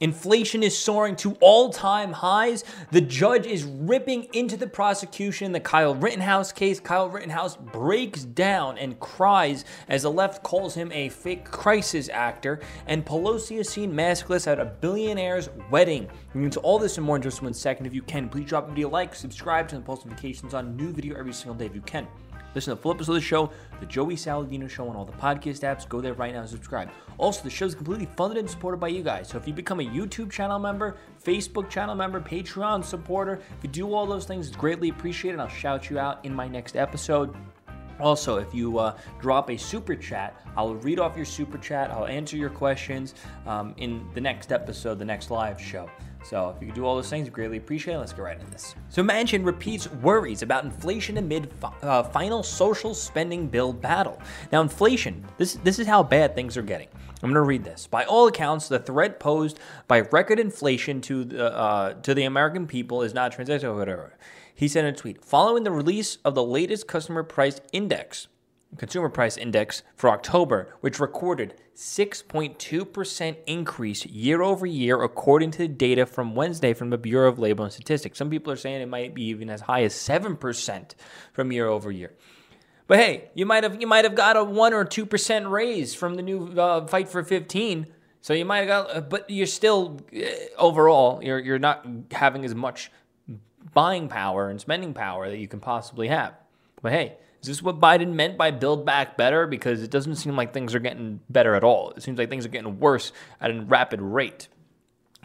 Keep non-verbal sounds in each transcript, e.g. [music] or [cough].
Inflation is soaring to all time highs. The judge is ripping into the prosecution in the Kyle Rittenhouse case. Kyle Rittenhouse breaks down and cries as the left calls him a fake crisis actor. And Pelosi is seen maskless at a billionaire's wedding. We're into all this and more in just one second. If you can, please drop a video like, subscribe, to the post notifications on new video every single day if you can. Listen to the full episode of the show, The Joey Saladino Show, on all the podcast apps. Go there right now and subscribe. Also, the show is completely funded and supported by you guys. So if you become a YouTube channel member, Facebook channel member, Patreon supporter, if you do all those things, it's greatly appreciated. I'll shout you out in my next episode. Also, if you uh, drop a super chat, I'll read off your super chat. I'll answer your questions um, in the next episode, the next live show. So if you can do all those things, greatly appreciate it. Let's get right into this. So Manchin repeats worries about inflation amid fi- uh, final social spending bill battle. Now, inflation. This this is how bad things are getting. I'm going to read this. By all accounts, the threat posed by record inflation to the uh, to the American people is not transactional. Whatever. He said in a tweet, following the release of the latest customer price index consumer price index for October, which recorded 6.2% increase year over year according to the data from Wednesday from the Bureau of Labor and Statistics. Some people are saying it might be even as high as 7% from year over year. But hey, you might have you might have got a 1 or 2% raise from the new uh, fight for 15. So you might have got uh, but you're still uh, overall you're you're not having as much buying power and spending power that you can possibly have. But hey, is this what Biden meant by build back better? Because it doesn't seem like things are getting better at all. It seems like things are getting worse at a rapid rate.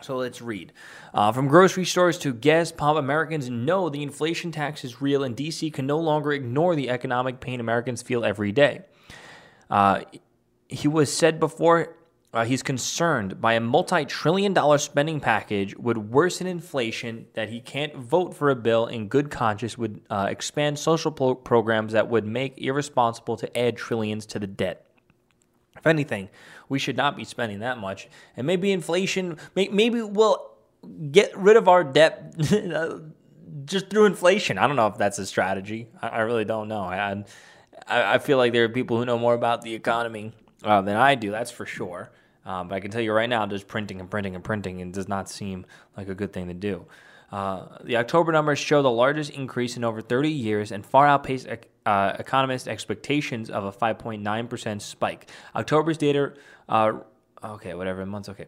So let's read. Uh, from grocery stores to gas pump, Americans know the inflation tax is real, and DC can no longer ignore the economic pain Americans feel every day. Uh, he was said before uh, he's concerned by a multi trillion dollar spending package would worsen inflation, that he can't vote for a bill in good conscience would uh, expand social pro- programs that would make irresponsible to add trillions to the debt. If anything, we should not be spending that much. And maybe inflation, may- maybe we'll get rid of our debt [laughs] just through inflation. I don't know if that's a strategy. I, I really don't know. I, I, I feel like there are people who know more about the economy uh, than I do, that's for sure. Um, but I can tell you right now, just printing and printing and printing, and does not seem like a good thing to do. Uh, the October numbers show the largest increase in over 30 years and far outpace uh, economists' expectations of a 5.9% spike. October's data, uh, okay, whatever, months, okay.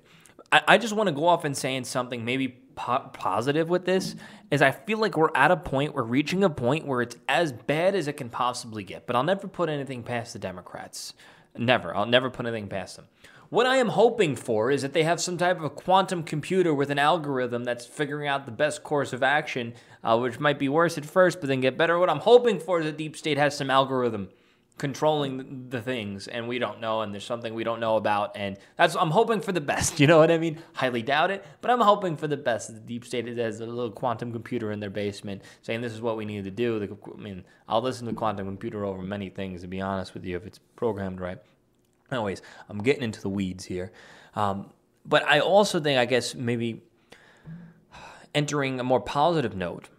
I, I just want to go off and saying something maybe po- positive with this is I feel like we're at a point, we're reaching a point where it's as bad as it can possibly get. But I'll never put anything past the Democrats. Never. I'll never put anything past them. What I am hoping for is that they have some type of a quantum computer with an algorithm that's figuring out the best course of action, uh, which might be worse at first, but then get better. What I'm hoping for is that deep state has some algorithm controlling the things, and we don't know, and there's something we don't know about, and that's I'm hoping for the best. [laughs] You know what I mean? Highly doubt it, but I'm hoping for the best. The deep state has a little quantum computer in their basement saying this is what we need to do. I mean, I'll listen to quantum computer over many things to be honest with you if it's programmed right. [laughs] Anyways, I'm getting into the weeds here. Um, but I also think, I guess, maybe entering a more positive note,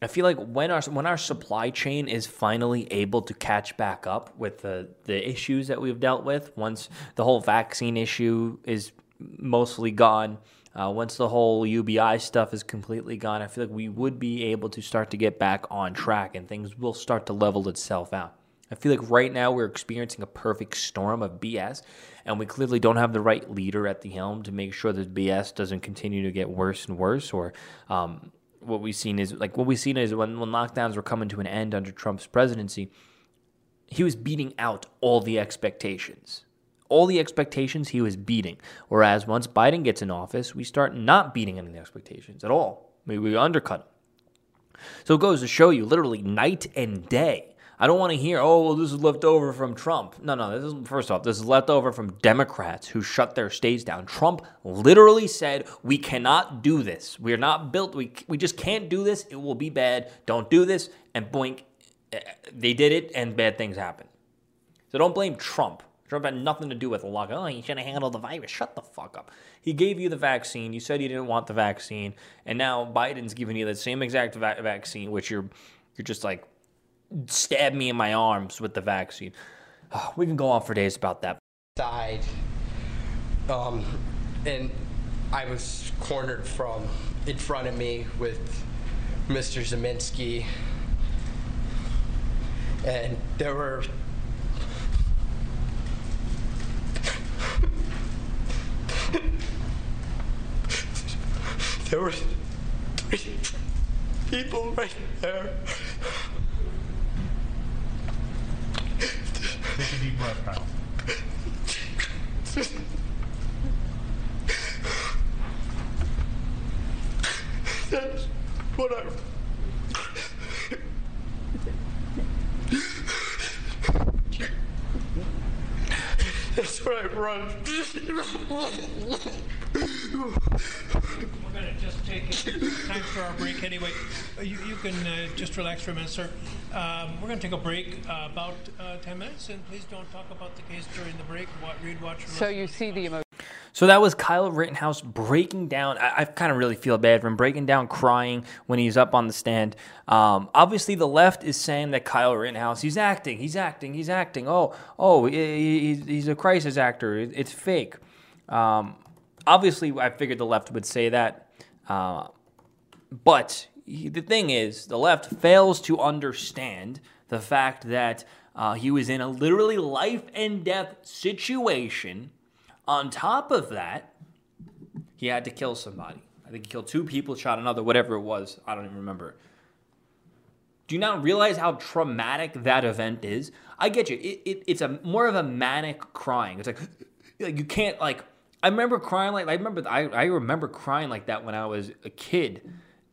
I feel like when our when our supply chain is finally able to catch back up with the the issues that we've dealt with, once the whole vaccine issue is mostly gone, uh, once the whole UBI stuff is completely gone, I feel like we would be able to start to get back on track and things will start to level itself out. I feel like right now we're experiencing a perfect storm of BS, and we clearly don't have the right leader at the helm to make sure that BS doesn't continue to get worse and worse. Or um, what we've seen is like what we've seen is when, when lockdowns were coming to an end under Trump's presidency, he was beating out all the expectations. All the expectations he was beating. Whereas once Biden gets in office, we start not beating any expectations at all. Maybe we undercut them. So it goes to show you literally night and day I don't want to hear, oh, well, this is left over from Trump. No, no, this is, first off, this is left over from Democrats who shut their states down. Trump literally said, we cannot do this. We're not built, we, we just can't do this. It will be bad. Don't do this. And boink, eh, they did it and bad things happened. So don't blame Trump. Trump had nothing to do with lockdown. Oh, he should have handled the virus. Shut the fuck up. He gave you the vaccine. You said you didn't want the vaccine, and now Biden's giving you the same exact va- vaccine, which you're you're just like stab me in my arms with the vaccine. We can go on for days about that. Died. Um, and I was cornered from in front of me with Mr. Ziminski, and there were [laughs] there were three people right there. Take a deep breath, Kyle. That's what I. That's what I run. We're going to just take it. Time for our break anyway. Uh, You, you can uh, just relax for a minute, sir. Um, we're going to take a break uh, about uh, 10 minutes, and please don't talk about the case during the break. Wa- read, watch, So you see the emotion. So that was Kyle Rittenhouse breaking down. I, I kind of really feel bad for him breaking down, crying when he's up on the stand. Um, obviously, the left is saying that Kyle Rittenhouse, he's acting, he's acting, he's acting. Oh, oh, he- he- he's, he's a crisis actor. It- It's fake. Um, obviously, I figured the left would say that. Uh, but he- the thing is, the left fails to understand the fact that uh, he was in a literally life and death situation. On top of that, he had to kill somebody. I think he killed two people, shot another, whatever it was. I don't even remember. Do you not realize how traumatic that event is? I get you. It, it, it's a more of a manic crying. It's like, like you can't like. I remember crying like I remember I, I remember crying like that when I was a kid,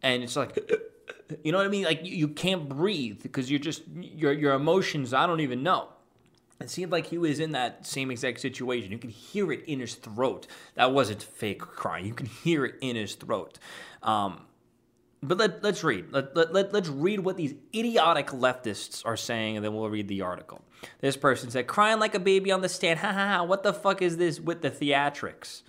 and it's like, [coughs] you know what I mean? Like you, you can't breathe because you're just your your emotions. I don't even know. It seemed like he was in that same exact situation. You can hear it in his throat. That wasn't fake crying. You can hear it in his throat. Um, but let, let's read. Let, let, let, let's read what these idiotic leftists are saying, and then we'll read the article. This person said, crying like a baby on the stand. Ha ha ha. What the fuck is this with the theatrics?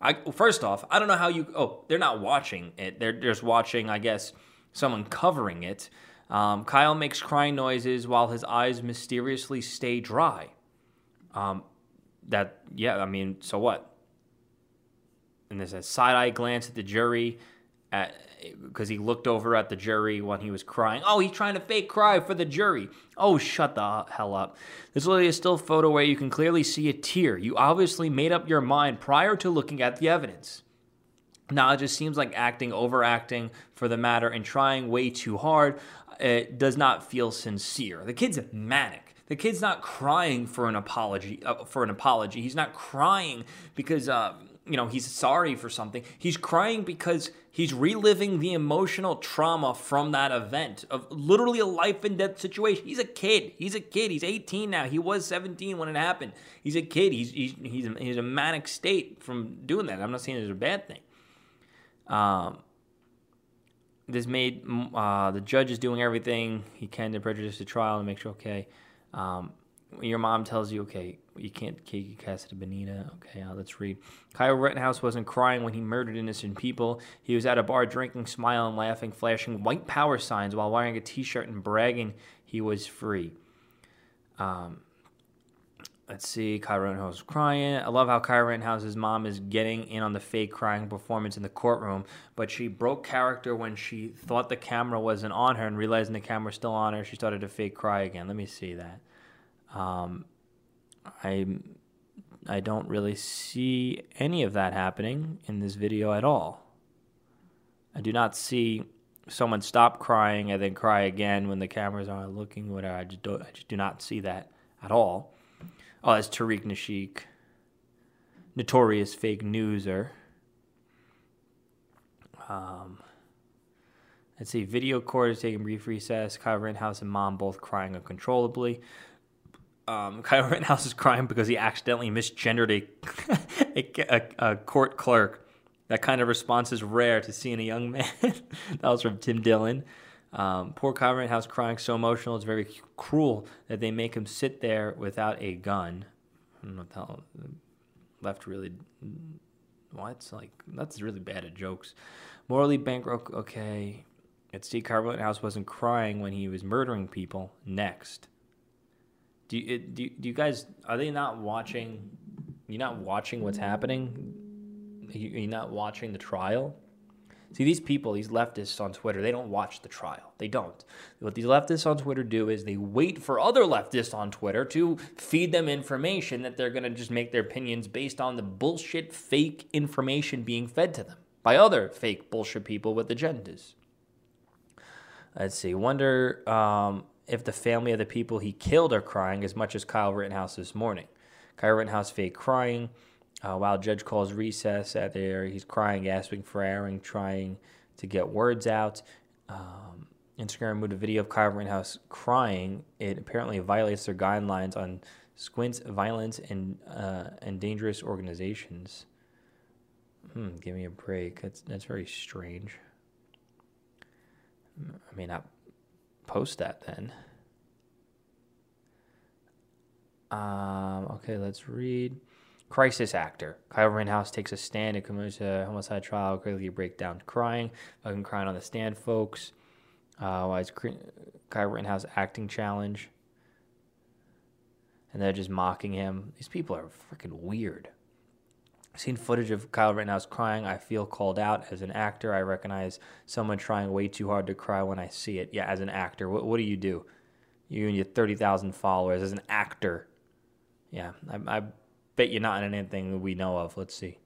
I, first off, I don't know how you. Oh, they're not watching it. They're just watching, I guess, someone covering it. Um, Kyle makes crying noises while his eyes mysteriously stay dry. Um, that yeah, I mean, so what? And there's a side eye glance at the jury, because he looked over at the jury when he was crying. Oh, he's trying to fake cry for the jury. Oh, shut the hell up. There's literally a still photo where you can clearly see a tear. You obviously made up your mind prior to looking at the evidence. Now it just seems like acting, overacting for the matter, and trying way too hard. It does not feel sincere. The kid's manic. The kid's not crying for an apology. Uh, for an apology, he's not crying because uh, you know he's sorry for something. He's crying because he's reliving the emotional trauma from that event of literally a life and death situation. He's a kid. He's a kid. He's 18 now. He was 17 when it happened. He's a kid. He's he's he's, he's a manic state from doing that. I'm not saying it's a bad thing. Um, this made uh, the judge is doing everything he can to prejudice the trial and make sure okay. Um, your mom tells you okay, you can't Kiki Cassidy Benita. Okay, uh, let's read. Kyle Rittenhouse wasn't crying when he murdered innocent people. He was at a bar drinking, smiling, laughing, flashing white power signs while wearing a T-shirt and bragging he was free. Um, Let's see, Kyle Rittenhouse crying. I love how Kyle Rittenhouse's mom is getting in on the fake crying performance in the courtroom, but she broke character when she thought the camera wasn't on her and realizing the camera was still on her, she started to fake cry again. Let me see that. Um, I I don't really see any of that happening in this video at all. I do not see someone stop crying and then cry again when the cameras aren't looking. Whatever. I just do, I just do not see that at all. Oh, that's Tariq Nasheed, notorious fake newser. Um, let's see. Video court is taking brief recess. Kyle Rittenhouse and mom both crying uncontrollably. Um, [laughs] Kyle Rittenhouse is crying because he accidentally misgendered a, [laughs] a, a, a court clerk. That kind of response is rare to see in a young [laughs] man. that was from Tim Dillon. Um, poor Kyle Rittenhouse crying so emotional. It's very cruel that they make him sit there without a gun. I don't know hell. Left really. What? Like, that's really bad at jokes. Morally bankrupt. Okay. Let's. Kyle Rittenhouse wasn't crying when he was murdering people. Next. Do you, do, do you guys. Are they not watching. You're not watching what's happening? You- You're not watching the trial. See, these people, these leftists on Twitter, they don't watch the trial. They don't. What these leftists on Twitter do is they wait for other leftists on Twitter to feed them information that they're going to just make their opinions based on the bullshit, fake information being fed to them by other fake bullshit people with agendas. Let's see. Wonder um, if the family of the people he killed are crying as much as Kyle Rittenhouse this morning. Kyle Rittenhouse fake crying uh, while judge calls recess at there. He's crying, gasping for air, trying to get words out. Um, Instagram removed a video of Kyle Rittenhouse crying. It apparently violates their guidelines on squints, violence, and uh, and dangerous organizations. Hmm, give me a break. That's that's very strange. I may not post that then. Um, okay, let's read. Crisis actor. Kyle Rittenhouse takes a stand and commits a homicide trial. Quickly break down crying. Fucking crying on the stand, folks. Uh, why is Kyle Rittenhouse acting challenge? And they're just mocking him. These people are freaking weird. Seen footage of Kyle Rittenhouse crying. I feel called out as an actor. I recognize someone trying way too hard to cry when I see it. Yeah, as an actor, what, what do you do? You and your 30,000 followers as an actor. Yeah, I, I bet you're not in anything we know of. Let's see.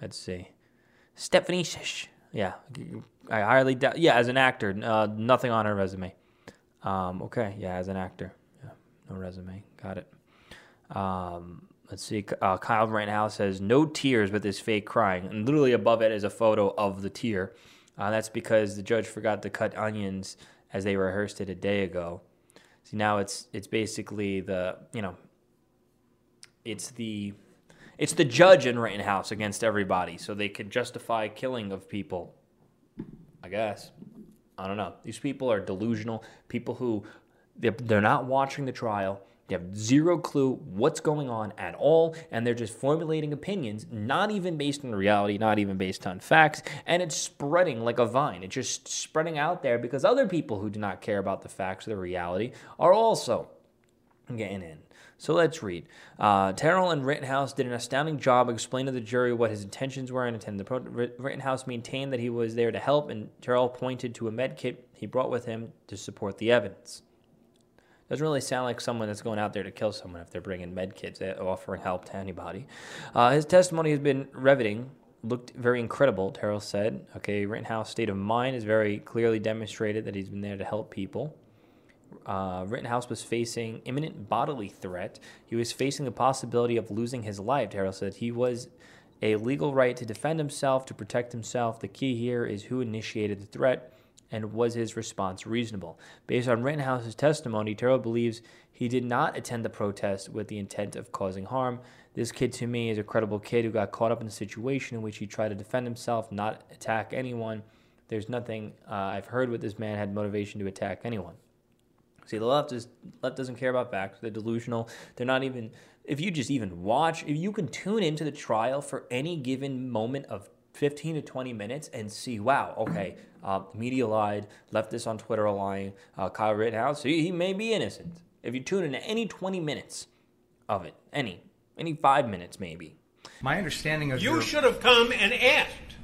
Let's see. Stephanie Shish. Yeah, I highly doubt. Yeah, as an actor, uh, nothing on her resume. Um, okay, yeah, as an actor. Yeah, no resume. Got it. Um, let's see. Uh, Kyle Rittenhouse says no tears but this fake crying, and literally above it is a photo of the tear. Uh, that's because the judge forgot to cut onions as they rehearsed it a day ago. See, now it's it's basically the you know, it's the it's the judge in Rittenhouse against everybody, so they can justify killing of people. I guess. I don't know. These people are delusional. People who they're, they're not watching the trial. They have zero clue what's going on at all, and they're just formulating opinions, not even based on reality, not even based on facts, and it's spreading like a vine. It's just spreading out there because other people who do not care about the facts or the reality are also getting in. So let's read. Uh, Terrell and Rittenhouse did an astounding job explaining to the jury what his intentions were and intended. The pro- Rittenhouse maintained that he was there to help, and Terrell pointed to a med kit he brought with him to support the evidence. Doesn't really sound like someone that's going out there to kill someone if they're bringing med kits, uh, offering help to anybody. Uh, his testimony has been riveting, looked very incredible, Terrell said. Okay, Rittenhouse' state of mind is very clearly demonstrated that he's been there to help people. Uh, Rittenhouse was facing imminent bodily threat. He was facing the possibility of losing his life, Terrell said. He was a legal right to defend himself, to protect himself. The key here is who initiated the threat and was his response reasonable? Based on Rittenhouse's testimony, Terrell believes he did not attend the protest with the intent of causing harm. This kid, to me, is a credible kid who got caught up in a situation in which he tried to defend himself, not attack anyone. There's nothing uh, I've heard with this man had motivation to attack anyone. See, the left is left doesn't care about facts. They're delusional. They're not even. If you just even watch, if you can tune into the trial for any given moment of 15 to 20 minutes and see, wow, okay, uh, media lied, leftists on Twitter are lying, uh, Kyle Rittenhouse, he, he may be innocent. If you tune into any 20 minutes of it, any, any five minutes maybe, My understanding of You your, should have come and asked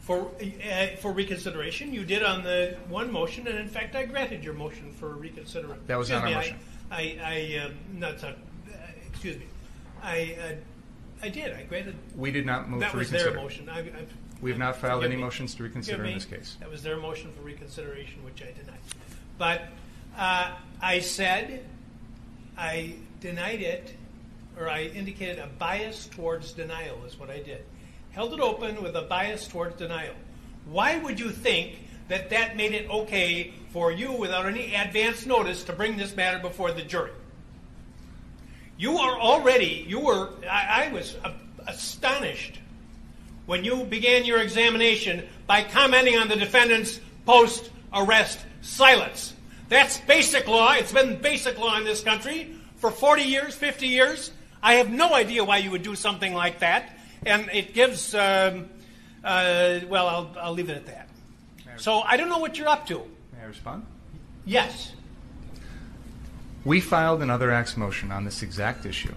for uh, for reconsideration. You did on the one motion, and in fact, I granted your motion for reconsideration. That was not our Excuse motion. I, I, I uh, not uh, excuse me. I, uh, I did. I granted. we did not move that to was reconsider. their motion. I, I, We have not filed forgive any me. motions to reconsider Forgive in me. this case. That was their motion for reconsideration, which I denied. But uh, I said I denied it, or I indicated a bias towards denial, is what I did. Held it open with a bias towards denial. Why would you think that that made it okay for you, without any advance notice, to bring this matter before the jury? You are already, you were, I, I was a- astonished when you began your examination by commenting on the defendant's post arrest silence. That's basic law. It's been basic law in this country for 40 years, 50 years. I have no idea why you would do something like that. And it gives, um, uh, well, I'll, I'll leave it at that. So I don't know what you're up to. May I respond? Yes. We filed an other acts motion on this exact issue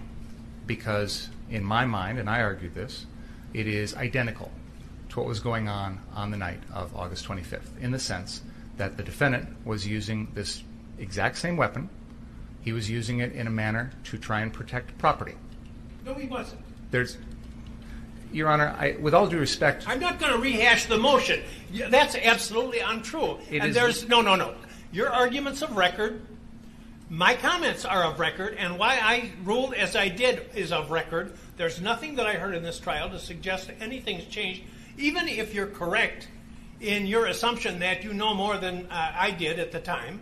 because, in my mind, and I argued this, it is identical to what was going on on the night of August 25th, in the sense that the defendant was using this exact same weapon. He was using it in a manner to try and protect property. No, he wasn't. There's, Your Honor, I, with all due respect, I'm not going to rehash the motion. That's absolutely untrue. It and is- there's no, no, no. Your arguments of record. My comments are of record, and why I ruled as I did is of record. There's nothing that I heard in this trial to suggest anything's changed, even if you're correct in your assumption that you know more than uh, I did at the time.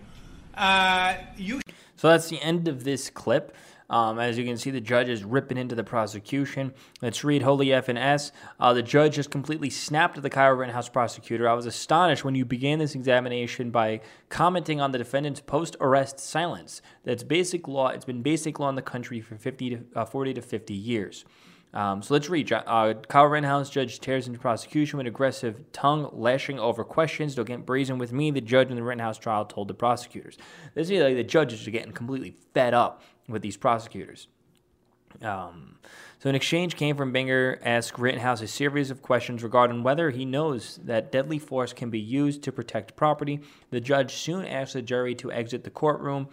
Uh, you So that's the end of this clip. Um, as you can see, the judge is ripping into the prosecution. Let's read Holy F and S. Uh, the judge just completely snapped at the Kyle Rittenhouse prosecutor. I was astonished when you began this examination by commenting on the defendant's post-arrest silence. That's basic law. It's been basic law in the country for 50 to uh, 40 to 50 years. Um, so let's read. Uh, Kyle Rittenhouse judge tears into prosecution with aggressive tongue, lashing over questions. Don't get brazen with me. The judge in the Rittenhouse trial told the prosecutors. This is like the judges are getting completely fed up with these prosecutors. Um, so an exchange came from Binger asked Rittenhouse a series of questions regarding whether he knows that deadly force can be used to protect property. The judge soon asked the jury to exit the courtroom.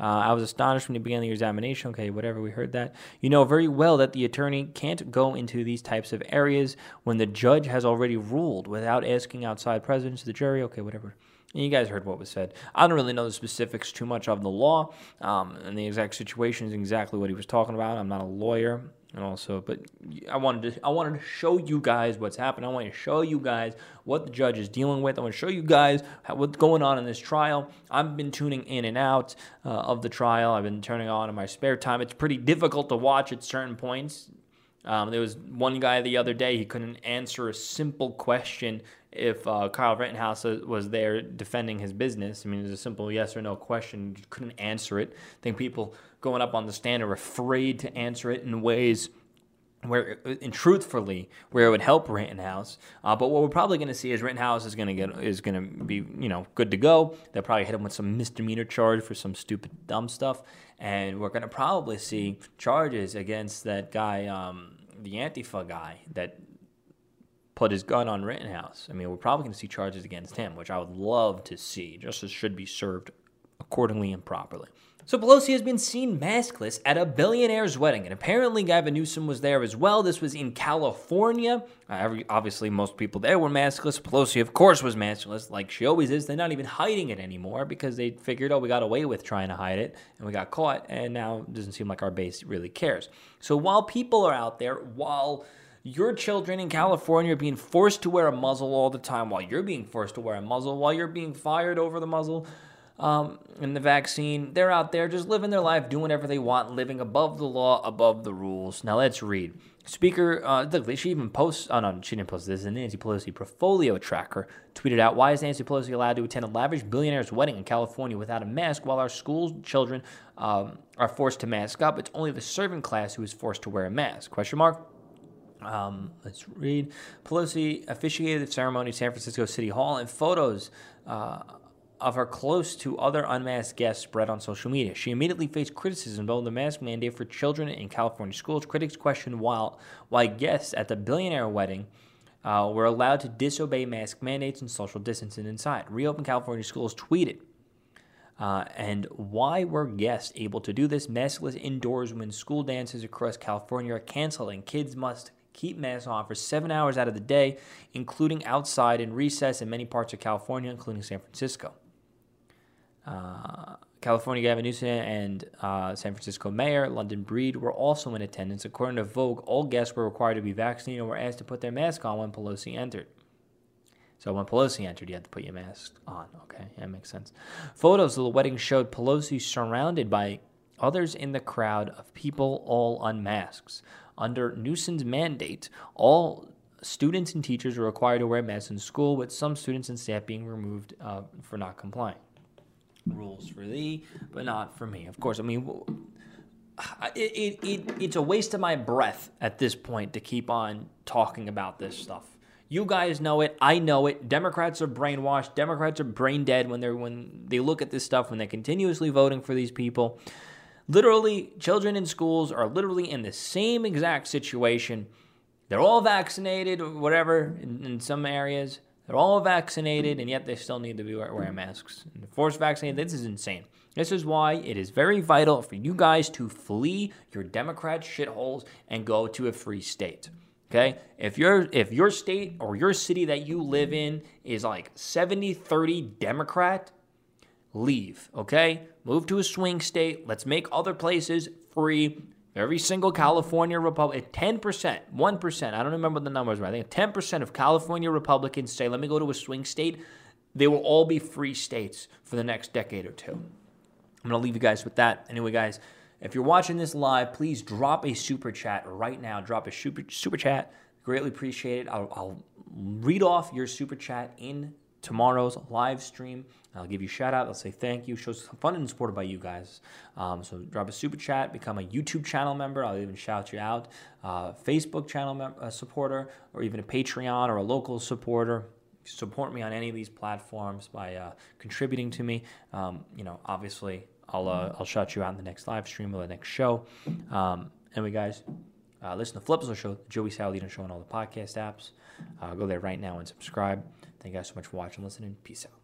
Uh, I was astonished when he began the examination. Okay, whatever, we heard that. You know very well that the attorney can't go into these types of areas when the judge has already ruled without asking outside presence of the jury. Okay, whatever. You guys heard what was said. I don't really know the specifics too much of the law um, and the exact situation is exactly what he was talking about. I'm not a lawyer, and also, but I wanted to I wanted to show you guys what's happening. I want to show you guys what the judge is dealing with. I want to show you guys how, what's going on in this trial. I've been tuning in and out uh, of the trial. I've been turning on in my spare time. It's pretty difficult to watch at certain points. Um, there was one guy the other day, he couldn't answer a simple question if uh, Kyle Rittenhouse was there defending his business. I mean, it's a simple yes or no question. You couldn't answer it. I think people going up on the stand are afraid to answer it in ways where, and truthfully, where it would help Rittenhouse. Uh, but what we're probably going to see is Rittenhouse is going to get is going to be you know good to go. They'll probably hit him with some misdemeanor charge for some stupid dumb stuff, and we're going to probably see charges against that guy, um, the Antifa guy that put his gun on Rittenhouse. I mean, we're probably going to see charges against him, which I would love to see. Justice should be served accordingly and properly. So Pelosi has been seen maskless at a billionaire's wedding, and apparently Gavin Newsom was there as well. This was in California. Uh, every, obviously, most people there were maskless. Pelosi, of course, was maskless, like she always is. They're not even hiding it anymore because they figured, oh, we got away with trying to hide it, and we got caught, and now it doesn't seem like our base really cares. So while people are out there, while your children in California are being forced to wear a muzzle all the time, while you're being forced to wear a muzzle, while you're being fired over the muzzle, um, and the vaccine. They're out there just living their life, doing whatever they want, living above the law, above the rules. Now let's read. Speaker, uh, look, she even posts. Oh no, she didn't post this. The Nancy Pelosi portfolio tracker tweeted out: Why is Nancy Pelosi allowed to attend a lavish billionaire's wedding in California without a mask, while our school children um, are forced to mask up? It's only the servant class who is forced to wear a mask? Question mark. Um, let's read. Pelosi officiated the ceremony at San Francisco City Hall, and photos uh, of her close to other unmasked guests spread on social media. She immediately faced criticism over the mask mandate for children in California schools. Critics questioned why, why guests at the billionaire wedding uh, were allowed to disobey mask mandates and social distancing inside. Reopen California schools tweeted. Uh, and why were guests able to do this maskless indoors when school dances across California are canceled and kids must keep masks on for seven hours out of the day, including outside in recess in many parts of California, including San Francisco? Uh, California Gavin Newsom and uh, San Francisco Mayor London Breed were also in attendance. According to Vogue, all guests were required to be vaccinated and were asked to put their mask on when Pelosi entered. So when Pelosi entered, you had to put your mask on. Okay, that makes sense. Photos of the wedding showed Pelosi surrounded by others in the crowd of people all unmasked. Under Newsom's mandate, all students and teachers were required to wear masks in school, with some students and staff being removed uh, for not complying rules for thee, but not for me. Of course, I mean, it, it, it, it's a waste of my breath at this point to keep on talking about this stuff. You guys know it. I know it. Democrats are brainwashed. Democrats are brain dead when they're when they look at this stuff when they're continuously voting for these people. Literally, children in schools are literally in the same exact situation They're all vaccinated or whatever in, in some areas. They're all vaccinated, and yet they still need to be wearing masks. And forced vaccinated, this is insane. This is why it is very vital for you guys to flee your Democrat shitholes and go to a free state. Okay? If your if your state or your city that you live in is like 70-30 Democrat, leave. Okay? Move to a swing state. Let's make other places free. Every single California Republican, 10%, 1%, I don't remember the numbers, but I think 10% of California Republicans say, let me go to a swing state. They will all be free states for the next decade or two. I'm going to leave you guys with that. Anyway, guys, if you're watching this live, please drop a super chat right now. Drop a super, super chat. Greatly appreciate it. I'll, I'll read off your super chat in tomorrow's live stream. I'll give you a shout out. I'll say thank you. Shows funded and supported by you guys. Um, so drop a super chat, become a YouTube channel member. I'll even shout you out. Uh, Facebook channel mem- uh, supporter, or even a Patreon or a local supporter. Support me on any of these platforms by uh, contributing to me. Um, you know, obviously, I'll uh, I'll shout you out in the next live stream or the next show. Um, anyway, guys, uh, listen to Flip's Show, Joey Saladino Show on all the podcast apps. Uh, go there right now and subscribe. Thank you guys so much for watching, and listening. Peace out.